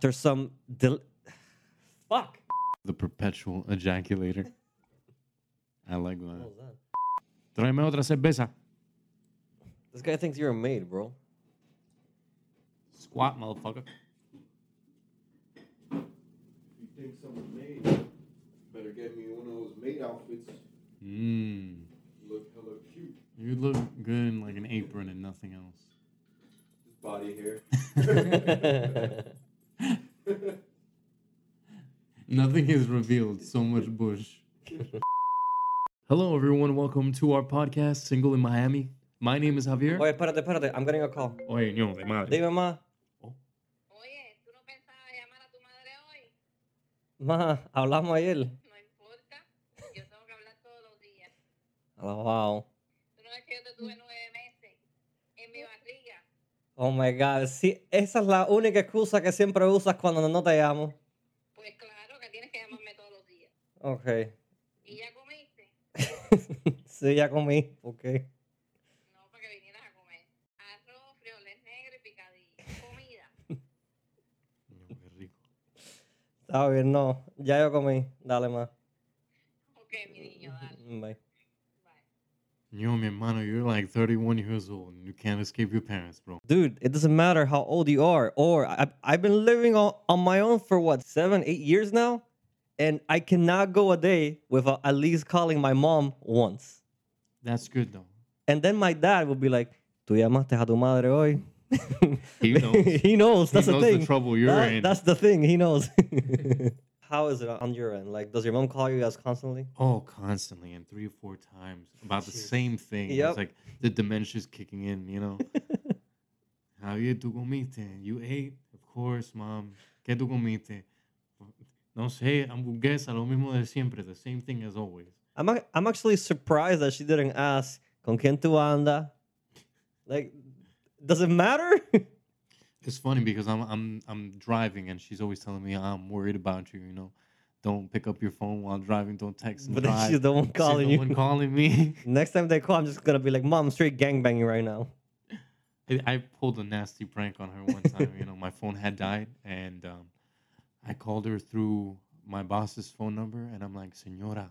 There's some. Del- Fuck. The perpetual ejaculator. I like What that. was that? Tráeme otra cerveza. This guy thinks you're a maid, bro. Squat, motherfucker. You think someone made? Better get me one of those maid outfits. Mmm. Look hella cute. You look good in like an apron and nothing else. Body hair. Nothing is revealed. So much bush. Hello, everyone. Welcome to our podcast, Single in Miami. My name is Javier. Oye, espérate, espérate. I'm getting a call. Oye, ño, de madre. Dime, ma. Oh. Oye, ¿tú no pensabas llamar a tu madre hoy? Ma, hablamos ayer. No importa. Yo tengo que hablar todos los días. Oh, Oh my god. Sí, esa es la única excusa que siempre usas cuando no te llamo. Pues claro que tienes que llamarme todos los días. Ok. ¿Y ya comiste? sí, ya comí. Ok. No, para que vinieras a comer. Arroz, frijoles negros y picadillo. Comida. Ño, qué rico. Está bien, no. Ya yo comí. Dale más. Ok, mi niño, dale. Bye. Ño, mi hermano, you're like 31 years old and you can't escape your parents, bro. Dude, it doesn't matter how old you are. Or I, I've been living on, on my own for what, seven, eight years now? And I cannot go a day without at least calling my mom once. That's good, though. And then my dad would be like, ¿Tú llamaste a tu madre hoy? He knows. he knows. That's knows the thing. the trouble you're That- in. That's the thing. He knows. How is it on your end? Like, does your mom call you guys constantly? Oh, constantly and three or four times about the same thing. Yep. It's like the dementia's kicking in, you know. Javier, tú comiste. You ate, of course, mom. ¿Qué tú comiste? No sé, hamburguesa, lo mismo de siempre, the same thing as always. I'm, ac- I'm actually surprised that she didn't ask, ¿Con quién tú anda? Like, does it matter? It's funny because I'm I'm I'm driving and she's always telling me I'm worried about you. You know, don't pick up your phone while driving. Don't text and but then drive. she's the one She's calling the you. one calling me. Next time they call, I'm just gonna be like, Mom, I'm straight gangbanging right now. I, I pulled a nasty prank on her one time. you know, my phone had died, and um, I called her through my boss's phone number, and I'm like, "Señora,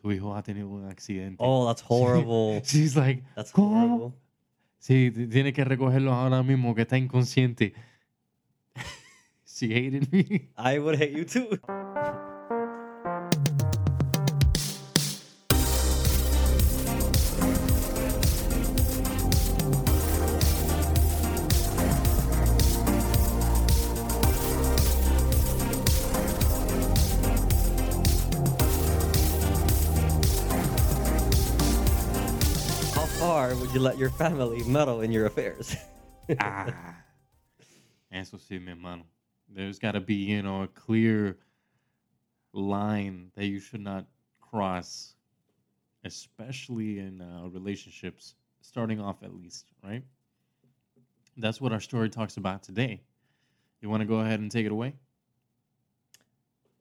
tu hijo ha tenido un accidente." Oh, that's horrible. She's like, That's horrible. Sí, tiene que recogerlo ahora mismo, que está inconsciente. she hated me. I would hate you too. You let your family meddle in your affairs? ah. Eso sí, mi hermano. There's got to be, you know, a clear line that you should not cross, especially in uh, relationships, starting off at least, right? That's what our story talks about today. You want to go ahead and take it away?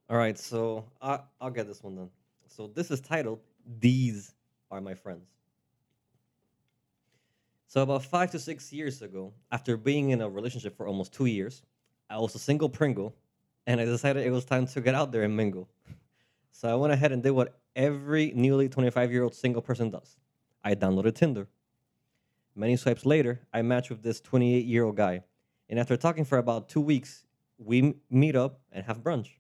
All right, so I, I'll get this one then. So this is titled "These Are My Friends." So about five to six years ago, after being in a relationship for almost two years, I was a single Pringle, and I decided it was time to get out there and mingle. So I went ahead and did what every newly 25-year-old single person does. I downloaded Tinder. Many swipes later, I matched with this 28-year-old guy, and after talking for about two weeks, we meet up and have brunch.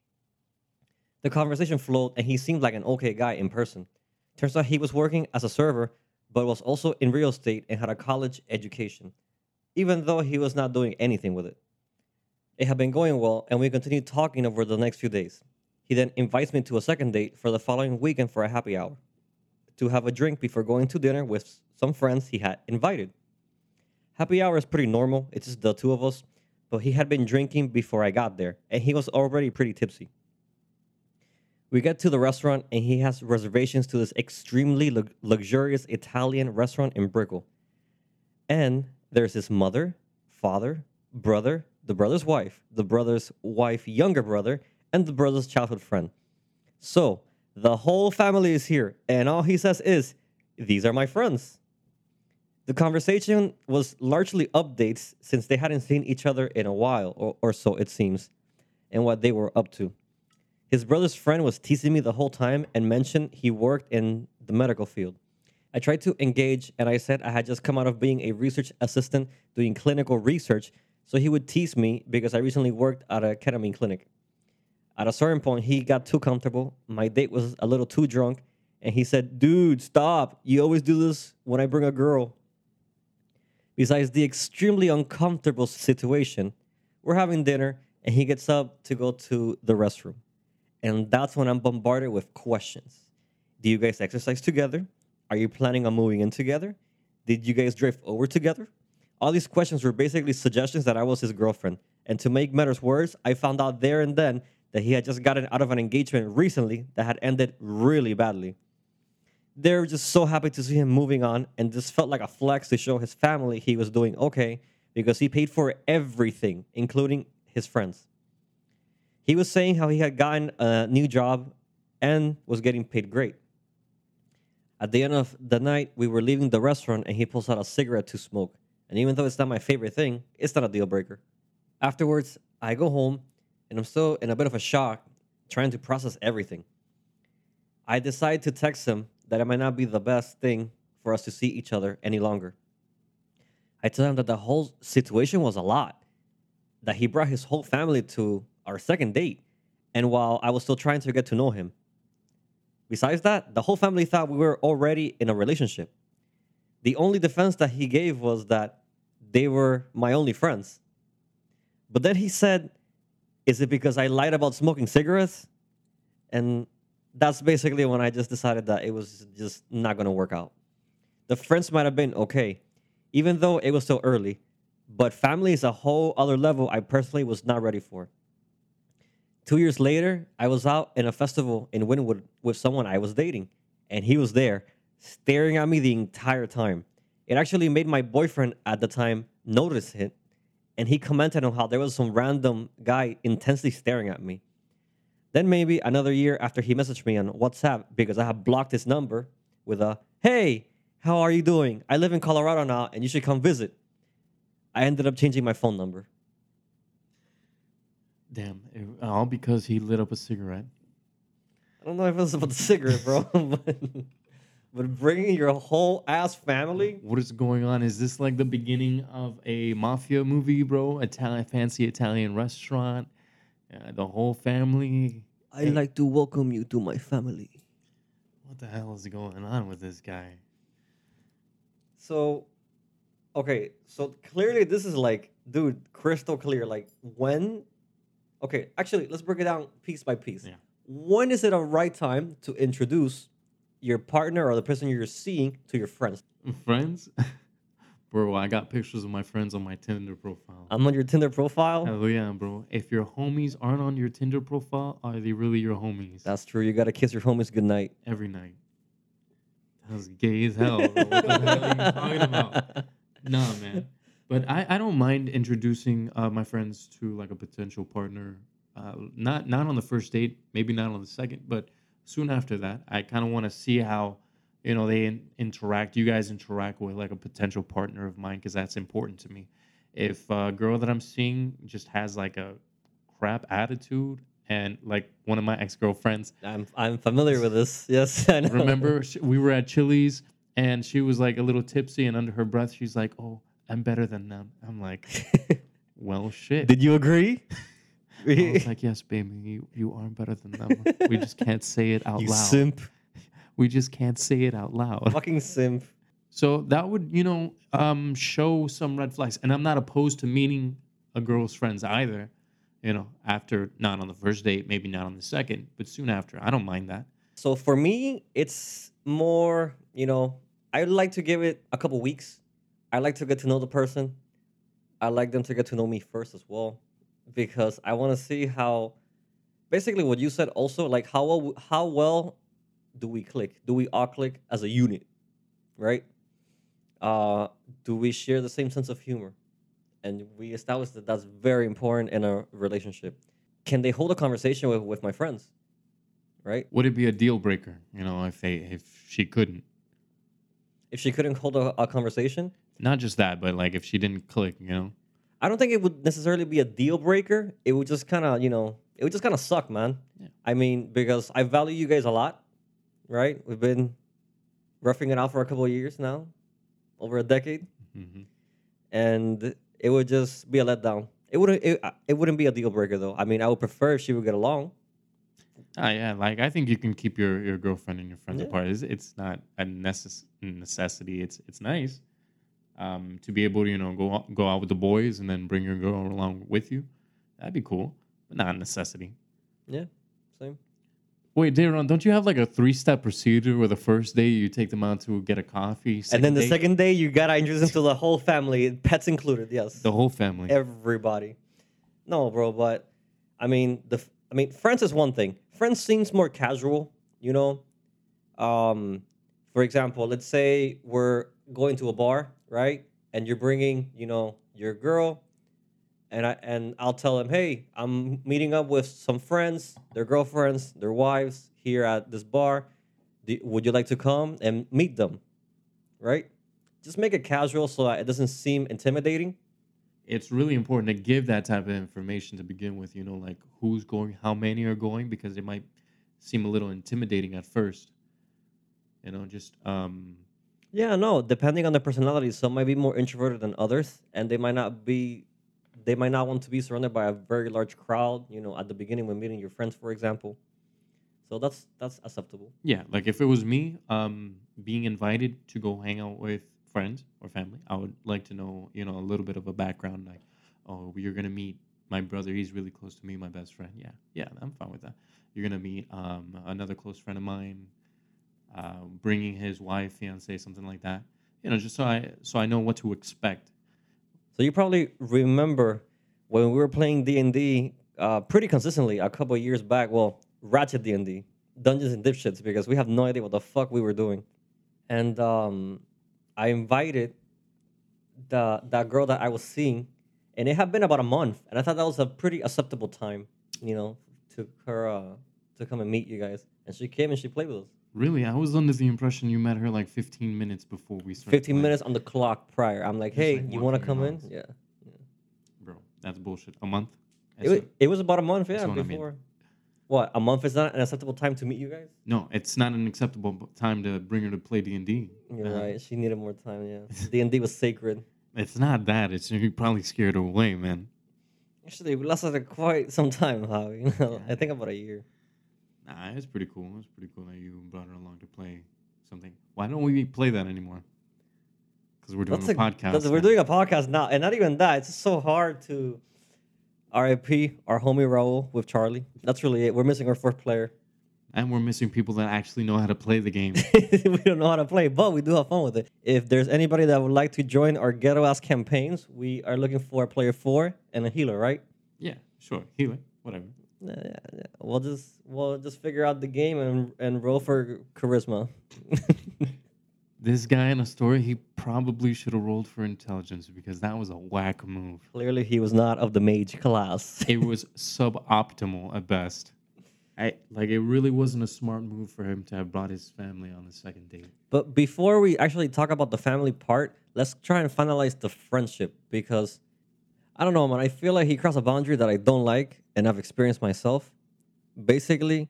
The conversation flowed, and he seemed like an okay guy in person. Turns out he was working as a server, but was also in real estate and had a college education, even though he was not doing anything with it. It had been going well, and we continued talking over the next few days. He then invites me to a second date for the following weekend for a happy hour to have a drink before going to dinner with some friends he had invited. Happy hour is pretty normal, it's just the two of us, but he had been drinking before I got there, and he was already pretty tipsy. We get to the restaurant, and he has reservations to this extremely lux- luxurious Italian restaurant in Brickell. And there's his mother, father, brother, the brother's wife, the brother's wife, younger brother, and the brother's childhood friend. So the whole family is here, and all he says is, These are my friends. The conversation was largely updates since they hadn't seen each other in a while, or, or so it seems. and what they were up to. His brother's friend was teasing me the whole time and mentioned he worked in the medical field. I tried to engage and I said I had just come out of being a research assistant doing clinical research, so he would tease me because I recently worked at a ketamine clinic. At a certain point, he got too comfortable. My date was a little too drunk, and he said, Dude, stop. You always do this when I bring a girl. Besides the extremely uncomfortable situation, we're having dinner, and he gets up to go to the restroom. And that's when I'm bombarded with questions. Do you guys exercise together? Are you planning on moving in together? Did you guys drive over together? All these questions were basically suggestions that I was his girlfriend. And to make matters worse, I found out there and then that he had just gotten out of an engagement recently that had ended really badly. They were just so happy to see him moving on, and this felt like a flex to show his family he was doing okay because he paid for everything, including his friends. He was saying how he had gotten a new job and was getting paid great. At the end of the night, we were leaving the restaurant and he pulls out a cigarette to smoke. And even though it's not my favorite thing, it's not a deal breaker. Afterwards, I go home and I'm still in a bit of a shock trying to process everything. I decide to text him that it might not be the best thing for us to see each other any longer. I tell him that the whole situation was a lot, that he brought his whole family to our second date, and while I was still trying to get to know him. Besides that, the whole family thought we were already in a relationship. The only defense that he gave was that they were my only friends. But then he said, Is it because I lied about smoking cigarettes? And that's basically when I just decided that it was just not going to work out. The friends might have been okay, even though it was still early, but family is a whole other level I personally was not ready for. Two years later, I was out in a festival in Wynwood with someone I was dating, and he was there, staring at me the entire time. It actually made my boyfriend at the time notice it, and he commented on how there was some random guy intensely staring at me. Then maybe another year after he messaged me on WhatsApp because I had blocked his number with a "Hey, how are you doing? I live in Colorado now, and you should come visit." I ended up changing my phone number. Damn, it- all because he lit up a cigarette. I don't know if it was about the cigarette, bro, but, but bringing your whole ass family. What is going on? Is this like the beginning of a mafia movie, bro? Italian fancy Italian restaurant. Uh, the whole family. I'd like to welcome you to my family. What the hell is going on with this guy? So, okay, so clearly this is like, dude, crystal clear. Like when, okay, actually, let's break it down piece by piece. Yeah. When is it a right time to introduce your partner or the person you're seeing to your friends? Friends? bro, I got pictures of my friends on my Tinder profile. I'm on your Tinder profile. Hell yeah, bro. If your homies aren't on your Tinder profile, are they really your homies? That's true. You gotta kiss your homies goodnight. Every night. That was gay as hell. Bro. What the hell are you talking about? Nah, man. But I, I don't mind introducing uh, my friends to like a potential partner. Uh, not not on the first date, maybe not on the second, but soon after that. I kind of want to see how you know they in, interact. You guys interact with like a potential partner of mine because that's important to me. If a girl that I'm seeing just has like a crap attitude and like one of my ex girlfriends I'm I'm familiar with this. Yes, I know. Remember, we were at Chili's and she was like a little tipsy, and under her breath, she's like, "Oh, I'm better than them." I'm like, "Well, shit." Did you agree? I was like, "Yes, baby, you you are better than them. We just can't say it out you loud. simp, We just can't say it out loud." fucking simp. So that would, you know, um, show some red flags. And I'm not opposed to meeting a girl's friends either. You know, after not on the first date, maybe not on the second, but soon after. I don't mind that. So for me, it's more, you know, I would like to give it a couple weeks. I like to get to know the person. I like them to get to know me first as well, because I want to see how, basically, what you said also, like how well how well do we click? Do we all click as a unit, right? Uh, do we share the same sense of humor? And we established that that's very important in a relationship. Can they hold a conversation with, with my friends, right? Would it be a deal breaker, you know, if they if she couldn't? If she couldn't hold a, a conversation, Not just that, but like if she didn't click, you know. I don't think it would necessarily be a deal breaker. It would just kind of, you know, it would just kind of suck, man. Yeah. I mean, because I value you guys a lot, right? We've been roughing it out for a couple of years now, over a decade, hmm and it would just be a letdown. It wouldn't. It, it wouldn't be a deal breaker though. I mean, I would prefer if she would get along. Ah, yeah. Like I think you can keep your, your girlfriend and your friends Yeah. apart. It's, it's not a necess- necessity. It's it's nice um, to be able to you know go out, go out with the boys and then bring your girl along with you. That'd be cool, but not a necessity. Yeah, same. Wait, Daron, don't you have like a three step procedure where the first day you take them out to get a coffee, and then the date, second day, you gotta introduce them to the whole family, pets included. Yes, the whole family. everybody. No, bro, but I mean the I mean friends is one thing. Friends seems more casual, you know. Um, for example, let's say we're going to a bar, right? And you're bringing, you know, your girl, and I and I'll tell them, hey, I'm meeting up with some friends, their girlfriends, their wives here at this bar. Do, would you like to come and meet them? Right? Just make it casual so it doesn't seem intimidating. It's really important to give that type of information to begin with. You know, like who's going, how many are going, because it might seem a little intimidating at first. You know, just um, Yeah, no, depending on the personality, some might be more introverted than others, and they might not be they might not want to be surrounded by a very large crowd, you know, at the beginning when meeting your friends, for example. So that's that's acceptable. yeah, like if it was me, um, being invited to go hang out with friends or family, I would like to know, you know, a little bit of a background, like, oh, you're gonna meet my brother. He's really close to me, my best friend. Yeah, yeah, I'm fine with that. You're gonna meet um, another close friend of mine, uh, bringing his wife, fiance, something like that. You know, just so I so I know what to expect. So you probably remember when we were playing D and D uh, pretty consistently a couple years back. Well, Ratchet D and D, Dungeons and Dipshits, because we have no idea what the fuck we were doing. And um, I invited the that girl that I was seeing, and it had been about a month, and I thought that was a pretty acceptable time, you know, to her uh, to come and meet you guys. And she came and she played with us. Really, I was under the impression you met her like 15 minutes before we started. 15 playing. minutes on the clock prior. I'm like, Just hey, like you want to come in? rounds. Yeah. bro. That's bullshit. A month. It was, it was about a month, yeah, what I mean. What a month is not an acceptable time to meet you guys? no, it's not an acceptable time to bring her to play D and D. You're uh-huh. right. She needed more time. Yeah, D and D was sacred. It's not that. It's you probably scared her away, man. Actually, we lasted quite some time. How you know? I think about a year. Nah, it's pretty cool. It's pretty cool that you brought her along to play something. Why don't we play that anymore? Because we're doing That's a, a- podcast. We're doing a podcast now, and not even that. It's so hard to. RIP, our homie Raul with Charlie. That's really it. We're missing our fourth player. and we're missing people that actually know how to play the game. we don't know how to play, but we do have fun with it. If there's anybody that would like to join our ghetto ass campaigns, we are looking for a player four and a healer, right? yeah, sure. Healer, whatever. Yeah, yeah, yeah. We'll just we'll just figure out the game and and roll for charisma. This guy in a story, he probably should have rolled for intelligence because that was a whack move. Clearly, he was not of the mage class. it was suboptimal at best. I like it really wasn't a smart move for him to have brought his family on the second date. But before we actually talk about the family part, let's try and finalize the friendship because I don't know, man. I feel like he crossed a boundary that I don't like and I've experienced myself. Basically,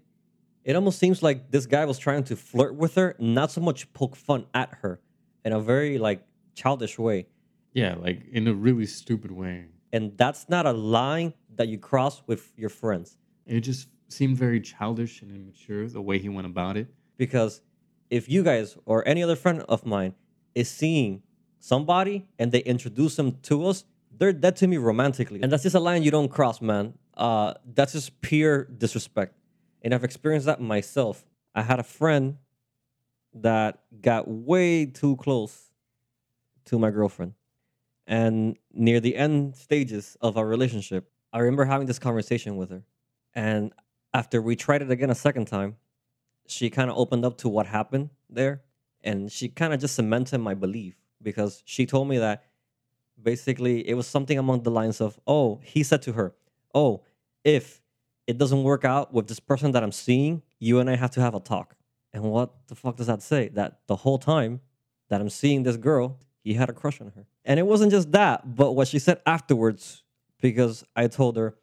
it almost seems like this guy was trying to flirt with her, not so much poke fun at her in a very like childish way. Yeah, like in a really stupid way. And that's not a line that you cross with your friends. It just seemed very childish and immature the way he went about it. because if you guys or any other friend of mine is seeing somebody and they introduce them to us, they're dead to me romantically, and that's just a line you don't cross, man. Uh, that's just pure disrespect, and I've experienced that myself. I had a friend that got way too close to my girlfriend, and near the end stages of our relationship, I remember having this conversation with her, and after we tried it again a second time, she kind of opened up to what happened there. And she kind of just cemented my belief because she told me that basically it was something along the lines of oh he said to her oh if it doesn't work out with this person that i'm seeing you and i have to have a talk and what the fuck does that say that the whole time that i'm seeing this girl he had a crush on her And it wasn't just that, but what she said afterwards, because I told her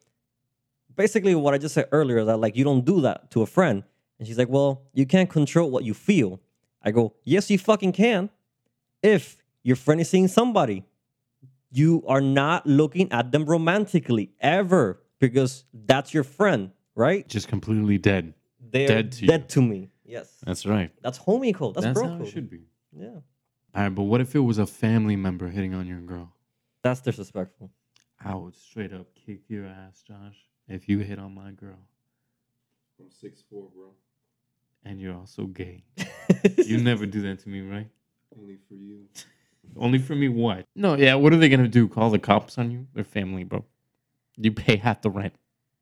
basically what I just said earlier that like you don't do that to a friend. And she's like, well, you can't control what you feel. I go, yes, you fucking can. If your friend is seeing somebody, you are not looking at them romantically ever because that's your friend, right? Just completely dead. They're Dead to you. to me. Yes. That's right. That's homie code. That's, That's, bro how code. it should be. Yeah. All right, but what if it was a family member hitting on your girl? That's disrespectful. I would straight up kick your ass, Josh, if you hit on my girl I'm six four, bro. and you're also gay. you never do that to me, right? Only for you. Only for me, what? No, yeah. What are they gonna do? Call the cops on you? They're family, bro. You pay half the rent.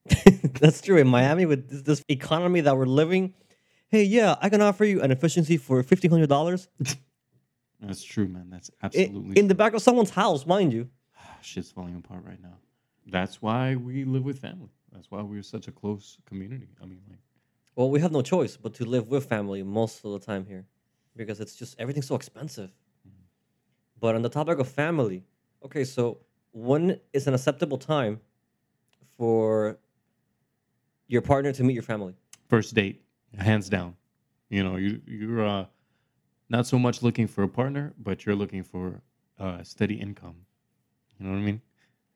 That's true. In Miami, with this, this economy that we're living, hey, yeah, I can offer you an efficiency for fifteen hundred dollars That's true, man. That's absolutely in the back of someone's house, mind you. shit's falling apart right now. That's why we live with family. That's why we're such a close community. I mean, like, Well, we have no choice but to live with family most of the time here, because it's just everything's so expensive. Mm. But on the topic of family, okay, so when is an acceptable time for your partner to meet your family? first date, hands down. You know, you you're uh, not so much looking for a partner, but you're looking for uh, steady income. You know what I mean?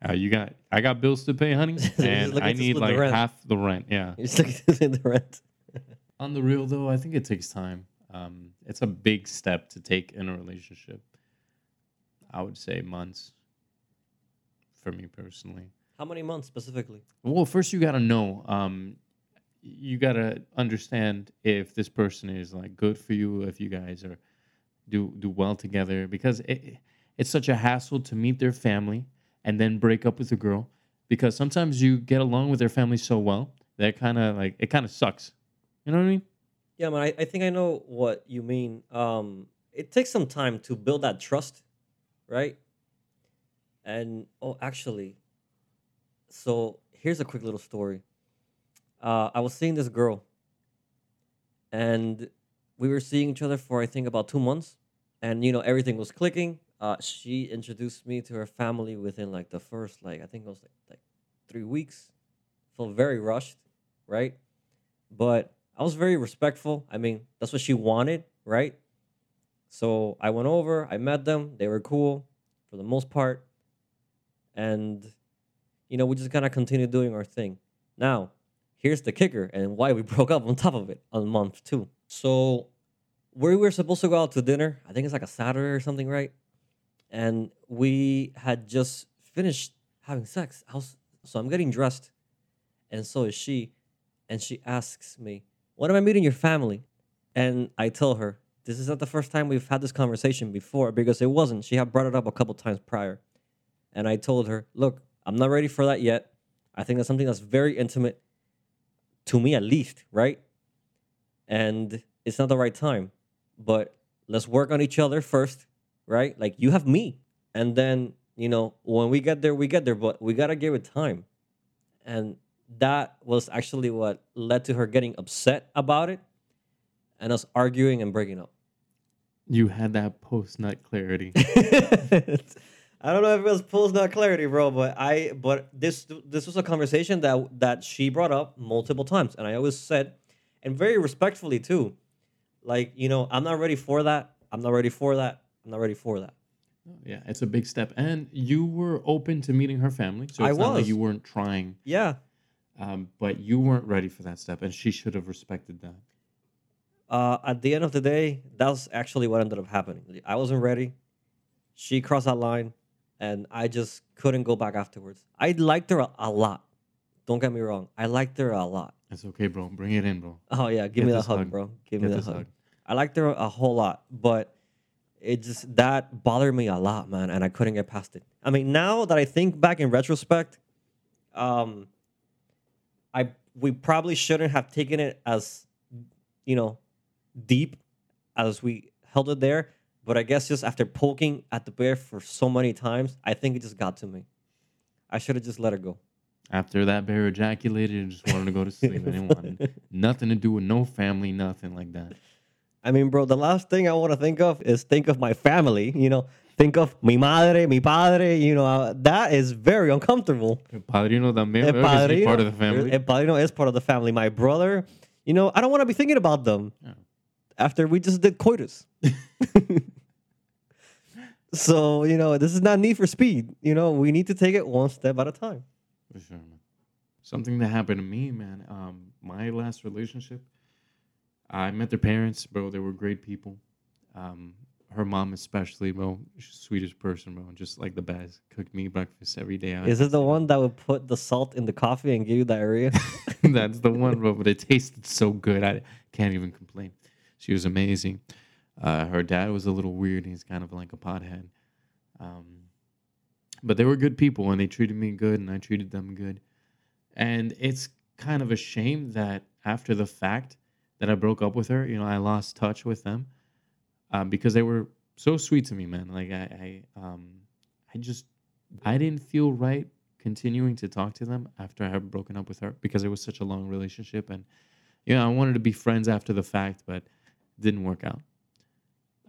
Uh, you got, I got bills to pay, honey, and I need split the like half the rent. Yeah. You're just looking to pay the rent. On the real though, I think it takes time. Um, it's a big step to take in a relationship. I would say months. For me personally. How many months specifically? Well, first you gotta know. Um, you gotta understand if this person is like good for you, if you guys are do do well together, because it, it's such a hassle to meet their family and then break up with a girl, because sometimes you get along with their family so well that kind of like it kind of sucks. You know what I mean? Yeah, man, I, I think I know what you mean. Um, it takes some time to build that trust, right? And oh, actually, so here's a quick little story. Uh, I was seeing this girl, and we were seeing each other for I think about two months, and you know everything was clicking. Uh, she introduced me to her family within like the first like I think it was like like three weeks. Felt very rushed, right? But I was very respectful. I mean, that's what she wanted, right? So I went over, I met them, they were cool for the most part. And, you know, we just of continue doing our thing. Now, here's the kicker and why we broke up on top of it on month two. So we were supposed to go out to dinner. I think it's like a Saturday or something, right? And we had just finished having sex. Was, so I'm getting dressed, and so is she. And she asks me, When am I meeting your family? And I tell her, This is not the first time we've had this conversation before because it wasn't. She had brought it up a couple times prior. And I told her, Look, I'm not ready for that yet. I think that's something that's very intimate to me, at least, right? And it's not the right time. But let's work on each other first, right? Like you have me. And then, you know, when we get there, we get there, but we got to give it time. And that was actually what led to her getting upset about it and us arguing and breaking up. You had that post nut clarity. I don't know if it was post not clarity, bro, but I but this this was a conversation that that she brought up multiple times, and I always said, and very respectfully too, like you know, I'm not ready for that. I'm not ready for that. I'm not ready for that. yeah, it's a big step, and you were open to meeting her family, so I it's not like you weren't trying. Yeah. Um, but you weren't ready for that step, and she should have respected that. Uh, at the end of the day, that's actually what ended up happening. I wasn't ready. She crossed that line, and I just couldn't go back afterwards. I liked her a, a lot. Don't get me wrong. I liked her a lot. It's okay, bro. Bring it in, bro. Oh yeah, give Get me this hug, hug. bro. Give Get me this hug. hug. I liked her a whole lot, but it just that bothered me a lot, man, and I couldn't get past it. I mean, now that I think back in retrospect, um, I we probably shouldn't have taken it as, you know, deep as we held it there. But I guess just after poking at the bear for so many times, I think it just got to me. I should have just let her go. After that bear ejaculated, and just wanted to go to sleep. I didn't want nothing to do with no family, nothing like that. I mean, bro, the last thing I want to think of is think of my family. You know, think of mi madre, mi padre. You know uh, that is very uncomfortable. El padrino también, El ¿verdad? Que sí, padrino, part of the family. El padrino is part of the family. My brother, you know, I don't want to be thinking about them Yeah. after we just did coitus. so you know, this is not need for speed. You know, we need to take it one step at a time. For sure, man. Something that happened to me, man. Um, my last relationship, I met their parents, bro. They were great people. Um, her mom especially, bro. Sweetest person, bro. Just like the best. Cooked me breakfast every day. Is it the one that would put the salt in the coffee and give you diarrhea? That's the one, bro. But it tasted so good. I can't even complain. She was amazing. Uh, her dad was a little weird. He's kind of like a pothead. Um, but they were good people and they treated me good and I treated them good. And it's kind of a shame that after the fact that I broke up with her, you know, I lost touch with them um, because they were so sweet to me, man. Like I, I, um, I just, I didn't feel right continuing to talk to them after I had broken up with her because it was such a long relationship and you know I wanted to be friends after the fact but didn't work out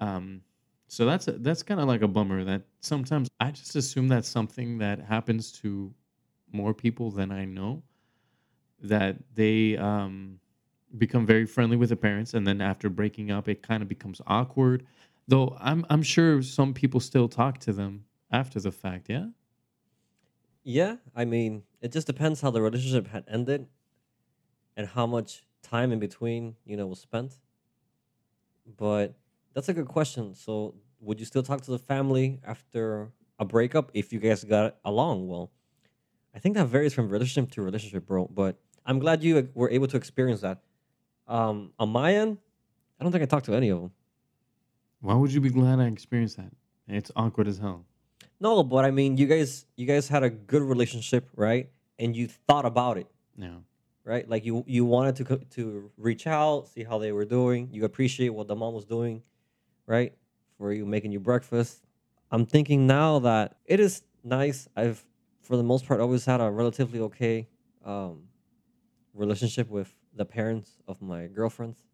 um so that's a, that's kind of like a bummer that sometimes I just assume that's something that happens to more people than I know that they um become very friendly with the parents and then after breaking up it kind of becomes awkward though I'm I'm sure some people still talk to them after the fact yeah Yeah, I mean, it just depends how the relationship had ended and how much time in between, you know, was spent. But that's a good question. So, would you still talk to the family after a breakup if you guys got along well? I think that varies from relationship to relationship, bro. But I'm glad you were able to experience that. Um, on my end, I don't think I talked to any of them. Why would you be glad I experienced that? It's awkward as hell. No, but I mean, you guys, you guys had a good relationship, right? And you thought about it. Yeah. right? Like you you wanted to to reach out, see how they were doing. You appreciate what the mom was doing, right? For you making you breakfast. I'm thinking now that it is nice. I've for the most part always had a relatively okay um, relationship with the parents of my girlfriends.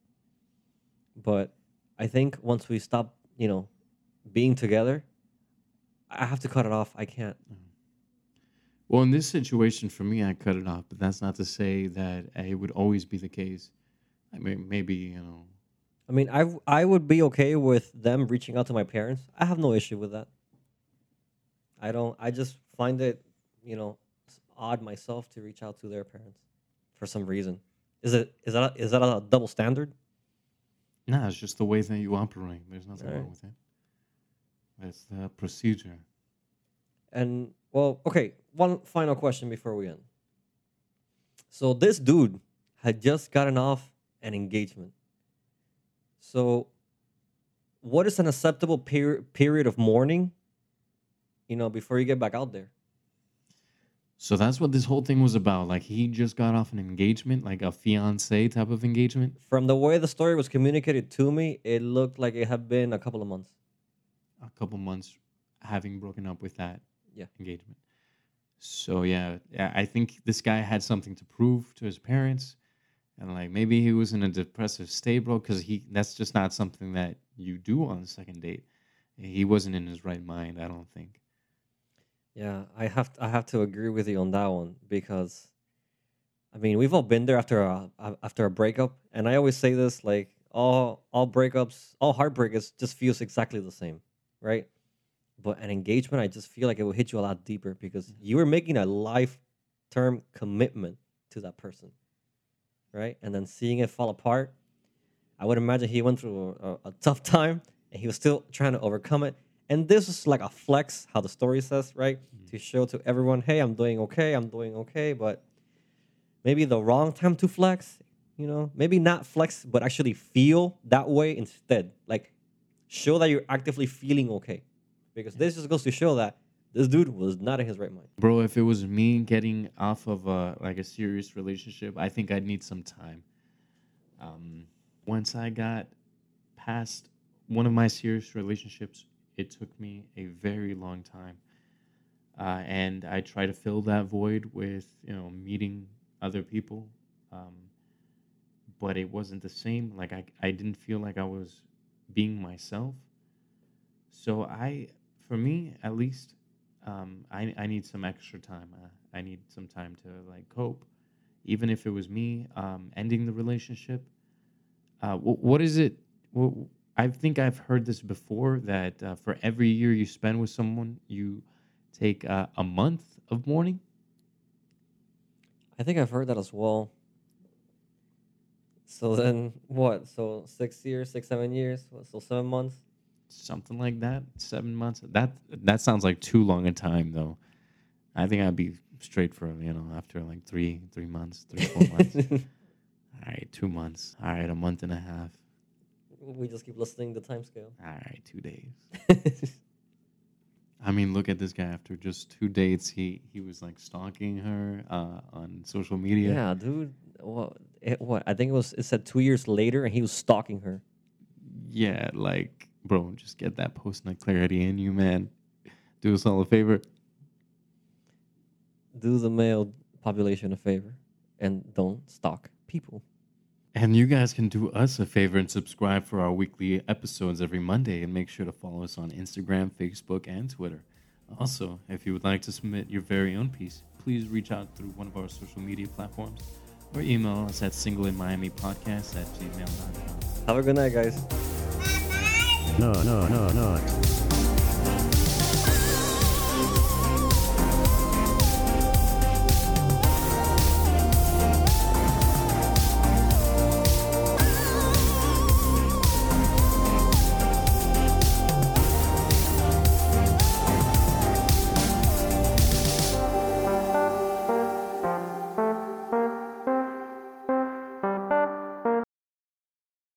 But I think once we stop, you know, being together, I have to cut it off. I can't. Well, in this situation, for me, I cut it off, but that's not to say that it would always be the case. I mean, maybe you know. I mean, I I would be okay with them reaching out to my parents. I have no issue with that. I don't. I just find it, you know, odd myself to reach out to their parents for some reason. Is it is that a, is that a double standard? Nah, it's just the way that you operate. There's nothing Right. wrong with it. That's the procedure. And well, okay. One final question before we end. So this dude had just gotten off an engagement. So, what is an acceptable per- period of mourning? You know, before you get back out there. So that's what this whole thing was about. Like he just got off an engagement, like a fiance type of engagement. From the way the story was communicated to me, it looked like it had been a couple of months. A couple months having broken up with that Yeah. engagement. So yeah, yeah, I think this guy had something to prove to his parents, and like maybe he was in a depressive state, bro. Because he that's just not something that you do on the second date. He wasn't in his right mind, I don't think. Yeah, I have I have to agree with you on that one because, I mean, we've all been there after a a- after a breakup, and I always say this like all all breakups, all heartbreak is just feels exactly the same, right? But an engagement, I just feel like it will hit you a lot deeper because mm-hmm. you were making a life term commitment to that person, right? And then seeing it fall apart, I would imagine he went through a, a, tough time and he was still trying to overcome it. And this is like a flex, how the story says, right? Mm. To show to everyone, hey, I'm doing okay, I'm doing okay, but maybe the wrong time to flex, you know? Maybe not flex, but actually feel that way instead. Like show that you're actively feeling okay. Because this just goes to show that this dude was not in his right mind. Bro, if it was me getting off of a like a serious relationship, I think I'd need some time. Um, once I got past one of my serious relationships, it took me a very long time, uh, and I try to fill that void with you know meeting other people, um, but it wasn't the same. Like I, I didn't feel like I was being myself. So I, for me at least, um, I I need some extra time. Uh, I need some time to like cope, even if it was me um, ending the relationship. Uh, wh- what is it? I think I've heard this before that uh, for every year you spend with someone, you take uh, a month of mourning. I think I've heard that as well. So then what? So six years, six, seven years. So seven months. Something like that seven months that that sounds like too long a time though i think i'd be straight for you know after like three three months three four months all right two months all right a month and a half we just keep listening the time scale. all right two days i mean look at this guy after just two dates he he was like stalking her uh on social media yeah, dude. What? It, what? I think it was. It said two years later, and he was stalking her. yeah like bro just get that post nut clarity in you man do us all a favor Do the male population a favor, and don't stalk people. And you guys can do us a favor and subscribe for our weekly episodes every Monday and make sure to follow us on Instagram, Facebook, and Twitter. Also, if you would like to submit your very own piece, please reach out through one of our social media platforms or email us at singleinmiamipodcast at gmail.com. Have a good night, guys. No, no, no, no.